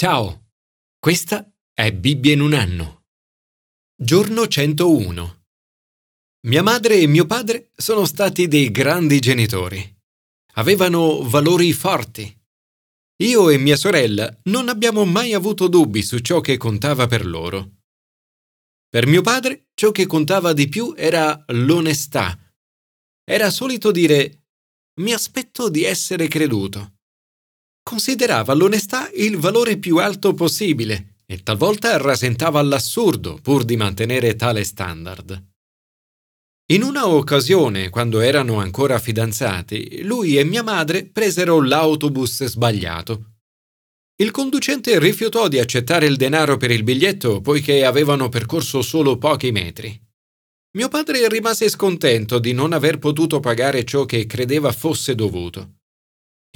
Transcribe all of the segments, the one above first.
Ciao, questa è Bibbia in un anno. Giorno 101. Mia madre e mio padre sono stati dei grandi genitori. Avevano valori forti. Io e mia sorella non abbiamo mai avuto dubbi su ciò che contava per loro. Per mio padre ciò che contava di più era l'onestà. Era solito dire mi aspetto di essere creduto considerava l'onestà il valore più alto possibile e talvolta rasentava l'assurdo pur di mantenere tale standard. In una occasione, quando erano ancora fidanzati, lui e mia madre presero l'autobus sbagliato. Il conducente rifiutò di accettare il denaro per il biglietto poiché avevano percorso solo pochi metri. Mio padre rimase scontento di non aver potuto pagare ciò che credeva fosse dovuto.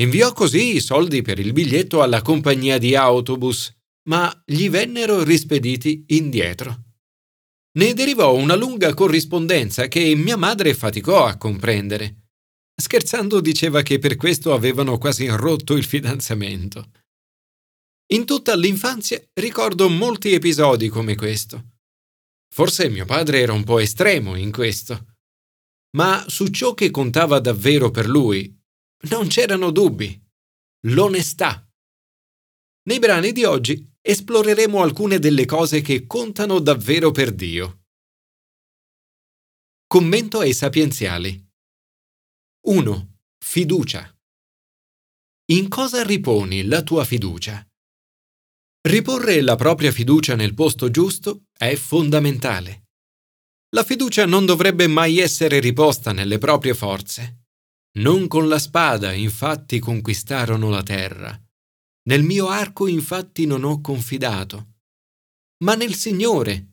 Inviò così i soldi per il biglietto alla compagnia di autobus, ma gli vennero rispediti indietro. Ne derivò una lunga corrispondenza che mia madre faticò a comprendere. Scherzando diceva che per questo avevano quasi rotto il fidanzamento. In tutta l'infanzia ricordo molti episodi come questo. Forse mio padre era un po' estremo in questo. Ma su ciò che contava davvero per lui non c'erano dubbi. L'onestà. Nei brani di oggi esploreremo alcune delle cose che contano davvero per Dio. Commento ai sapienziali. 1. Fiducia. In cosa riponi la tua fiducia? Riporre la propria fiducia nel posto giusto è fondamentale. La fiducia non dovrebbe mai essere riposta nelle proprie forze. Non con la spada, infatti, conquistarono la terra. Nel mio arco, infatti, non ho confidato, ma nel Signore.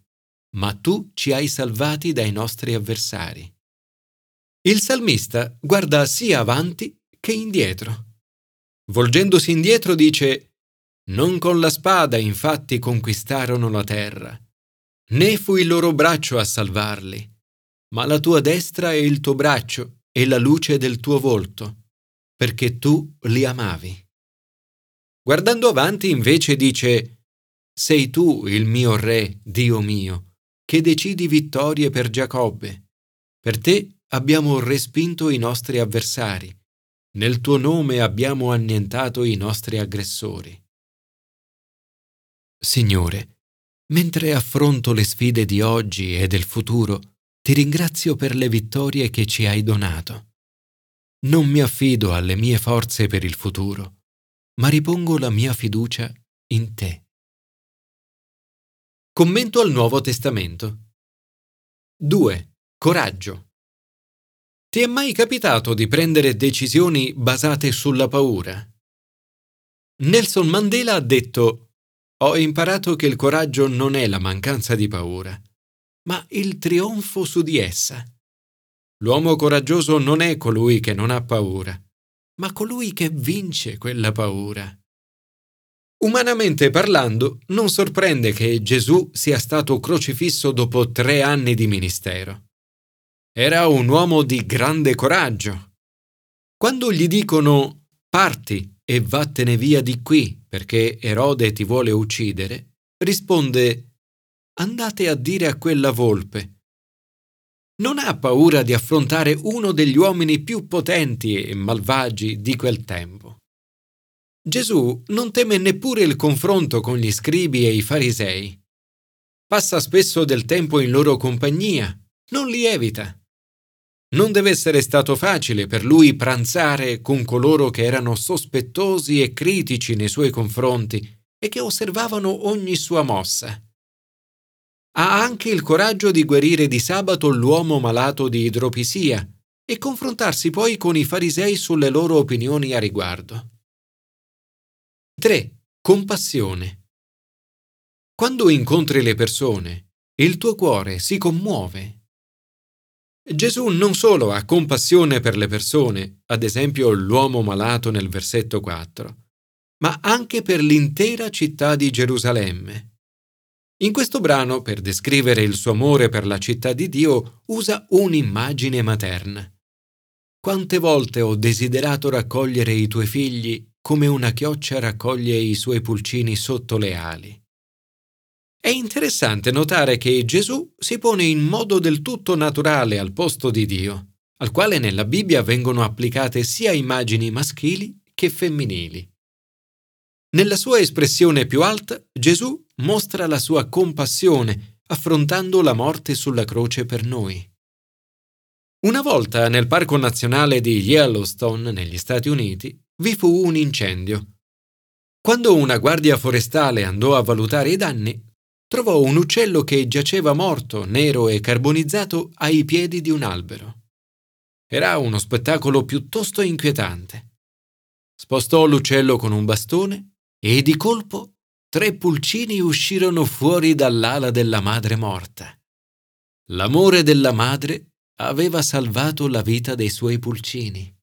Ma tu ci hai salvati dai nostri avversari. Il salmista guarda sia avanti che indietro. Volgendosi indietro dice, Non con la spada, infatti, conquistarono la terra, né fu il loro braccio a salvarli, ma la tua destra e il tuo braccio e la luce del tuo volto, perché tu li amavi. Guardando avanti invece dice, Sei tu il mio Re, Dio mio, che decidi vittorie per Giacobbe. Per te abbiamo respinto i nostri avversari, nel tuo nome abbiamo annientato i nostri aggressori. Signore, mentre affronto le sfide di oggi e del futuro, ti ringrazio per le vittorie che ci hai donato. Non mi affido alle mie forze per il futuro, ma ripongo la mia fiducia in te. Commento al Nuovo Testamento. 2. Coraggio. Ti è mai capitato di prendere decisioni basate sulla paura? Nelson Mandela ha detto Ho imparato che il coraggio non è la mancanza di paura, ma il trionfo su di essa. L'uomo coraggioso non è colui che non ha paura, ma colui che vince quella paura. Umanamente parlando, non sorprende che Gesù sia stato crocifisso dopo tre anni di ministero. Era un uomo di grande coraggio. Quando gli dicono parti e vattene via di qui perché Erode ti vuole uccidere, risponde andate a dire a quella volpe. Non ha paura di affrontare uno degli uomini più potenti e malvagi di quel tempo. Gesù non teme neppure il confronto con gli scribi e i farisei. Passa spesso del tempo in loro compagnia, non li evita. Non deve essere stato facile per lui pranzare con coloro che erano sospettosi e critici nei suoi confronti e che osservavano ogni sua mossa ha anche il coraggio di guarire di sabato l'uomo malato di idropisia e confrontarsi poi con i farisei sulle loro opinioni a riguardo. 3. Compassione. Quando incontri le persone, il tuo cuore si commuove. Gesù non solo ha compassione per le persone, ad esempio l'uomo malato nel versetto 4, ma anche per l'intera città di Gerusalemme. In questo brano, per descrivere il suo amore per la città di Dio, usa un'immagine materna. Quante volte ho desiderato raccogliere i tuoi figli come una chioccia raccoglie i suoi pulcini sotto le ali. È interessante notare che Gesù si pone in modo del tutto naturale al posto di Dio, al quale nella Bibbia vengono applicate sia immagini maschili che femminili. Nella sua espressione più alta, Gesù mostra la sua compassione affrontando la morte sulla croce per noi. Una volta nel Parco Nazionale di Yellowstone, negli Stati Uniti, vi fu un incendio. Quando una guardia forestale andò a valutare i danni, trovò un uccello che giaceva morto, nero e carbonizzato ai piedi di un albero. Era uno spettacolo piuttosto inquietante. Spostò l'uccello con un bastone e di colpo tre pulcini uscirono fuori dall'ala della madre morta. L'amore della madre aveva salvato la vita dei suoi pulcini.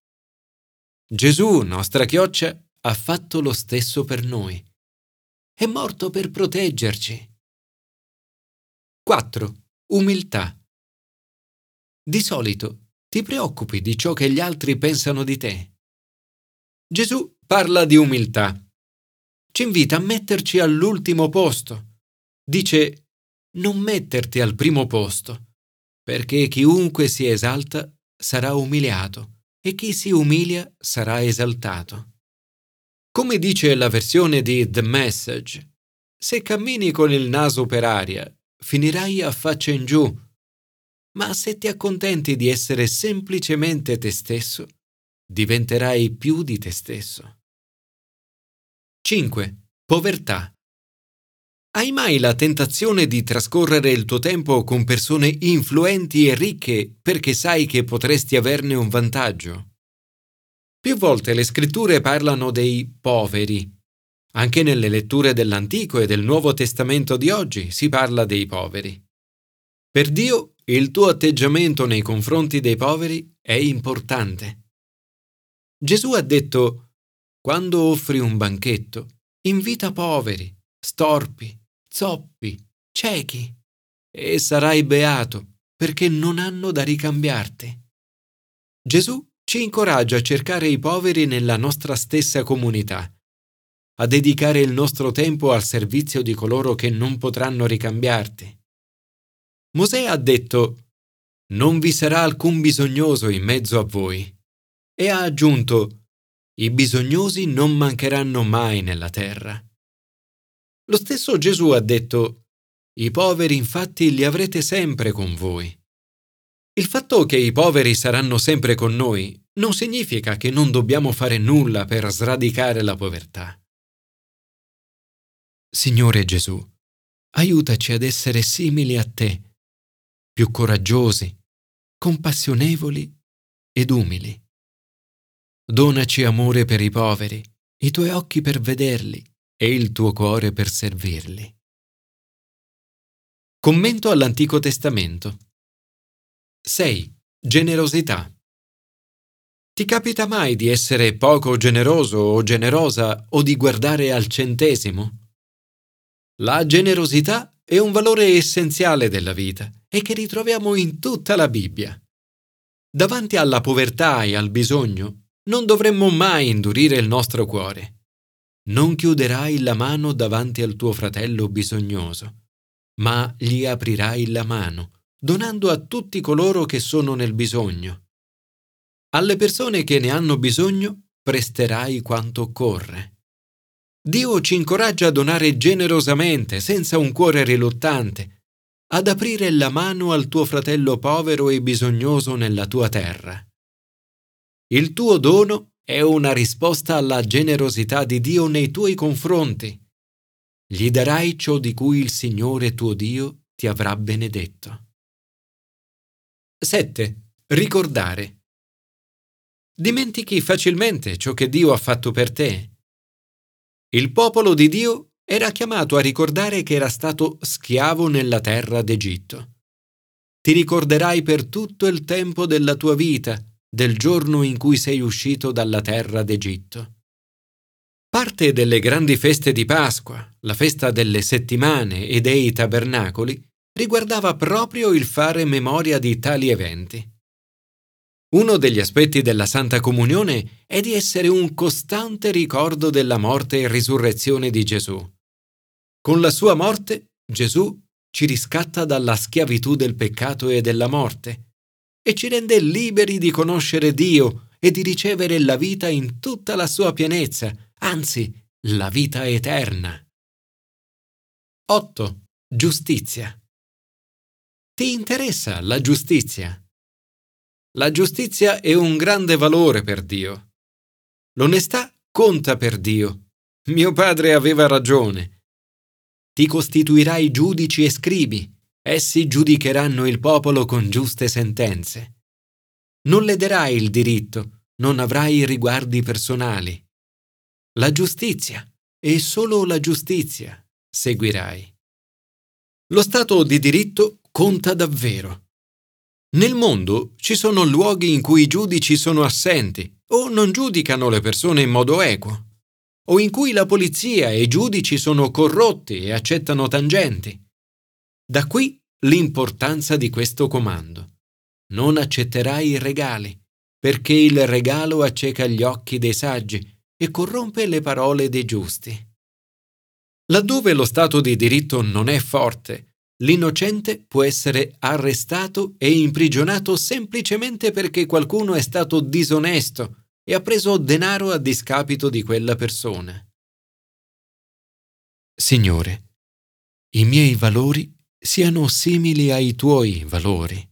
Gesù, nostra chioccia, ha fatto lo stesso per noi. È morto per proteggerci. 4. Umiltà. Di solito ti preoccupi di ciò che gli altri pensano di te. Gesù parla di umiltà. Ci invita a metterci all'ultimo posto. Dice non metterti al primo posto, perché chiunque si esalta sarà umiliato e chi si umilia sarà esaltato. Come dice la versione di The Message, se cammini con il naso per aria finirai a faccia in giù. Ma se ti accontenti di essere semplicemente te stesso, diventerai più di te stesso. 5. Povertà. Hai mai la tentazione di trascorrere il tuo tempo con persone influenti e ricche perché sai che potresti averne un vantaggio? Più volte le scritture parlano dei poveri anche nelle letture dell'Antico e del Nuovo Testamento di oggi si parla dei poveri. Per Dio il tuo atteggiamento nei confronti dei poveri è importante. Gesù ha detto, quando offri un banchetto, invita poveri, storpi, zoppi, ciechi, e sarai beato perché non hanno da ricambiarti. Gesù ci incoraggia a cercare i poveri nella nostra stessa comunità a dedicare il nostro tempo al servizio di coloro che non potranno ricambiarti. Mosè ha detto, Non vi sarà alcun bisognoso in mezzo a voi, e ha aggiunto, I bisognosi non mancheranno mai nella terra. Lo stesso Gesù ha detto, I poveri infatti li avrete sempre con voi. Il fatto che i poveri saranno sempre con noi non significa che non dobbiamo fare nulla per sradicare la povertà. Signore Gesù, aiutaci ad essere simili a te, più coraggiosi, compassionevoli ed umili. Donaci amore per i poveri, i tuoi occhi per vederli e il tuo cuore per servirli. Commento all'Antico Testamento 6. Generosità. Ti capita mai di essere poco generoso o generosa o di guardare al centesimo? La generosità è un valore essenziale della vita e che ritroviamo in tutta la Bibbia. Davanti alla povertà e al bisogno non dovremmo mai indurire il nostro cuore. Non chiuderai la mano davanti al tuo fratello bisognoso, ma gli aprirai la mano, donando a tutti coloro che sono nel bisogno. Alle persone che ne hanno bisogno presterai quanto occorre. Dio ci incoraggia a donare generosamente, senza un cuore riluttante, ad aprire la mano al tuo fratello povero e bisognoso nella tua terra. Il tuo dono è una risposta alla generosità di Dio nei tuoi confronti. Gli darai ciò di cui il Signore tuo Dio ti avrà benedetto. 7. Ricordare. Dimentichi facilmente ciò che Dio ha fatto per te il popolo di Dio era chiamato a ricordare che era stato schiavo nella terra d'Egitto. Ti ricorderai per tutto il tempo della tua vita del giorno in cui sei uscito dalla terra d'Egitto. Parte delle grandi feste di Pasqua, la festa delle settimane e dei tabernacoli, riguardava proprio il fare memoria di tali eventi. Uno degli aspetti della Santa Comunione è di essere un costante ricordo della morte e risurrezione di Gesù. Con la sua morte Gesù ci riscatta dalla schiavitù del peccato e della morte e ci rende liberi di conoscere Dio e di ricevere la vita in tutta la sua pienezza, anzi la vita eterna. 8. Giustizia. Ti interessa la giustizia? La giustizia è un grande valore per Dio. L'onestà conta per Dio. Mio padre aveva ragione. Ti costituirai giudici e scribi. Essi giudicheranno il popolo con giuste sentenze. Non lederai il diritto, non avrai riguardi personali. La giustizia, e solo la giustizia, seguirai. Lo Stato di diritto conta davvero. Nel mondo ci sono luoghi in cui i giudici sono assenti o non giudicano le persone in modo equo, o in cui la polizia e i giudici sono corrotti e accettano tangenti. Da qui l'importanza di questo comando. Non accetterai i regali, perché il regalo acceca gli occhi dei saggi e corrompe le parole dei giusti. Laddove lo Stato di diritto non è forte, L'innocente può essere arrestato e imprigionato semplicemente perché qualcuno è stato disonesto e ha preso denaro a discapito di quella persona. Signore, i miei valori siano simili ai tuoi valori.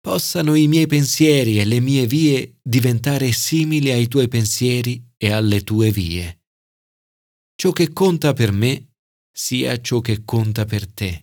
Possano i miei pensieri e le mie vie diventare simili ai tuoi pensieri e alle tue vie. Ciò che conta per me sia ciò che conta per te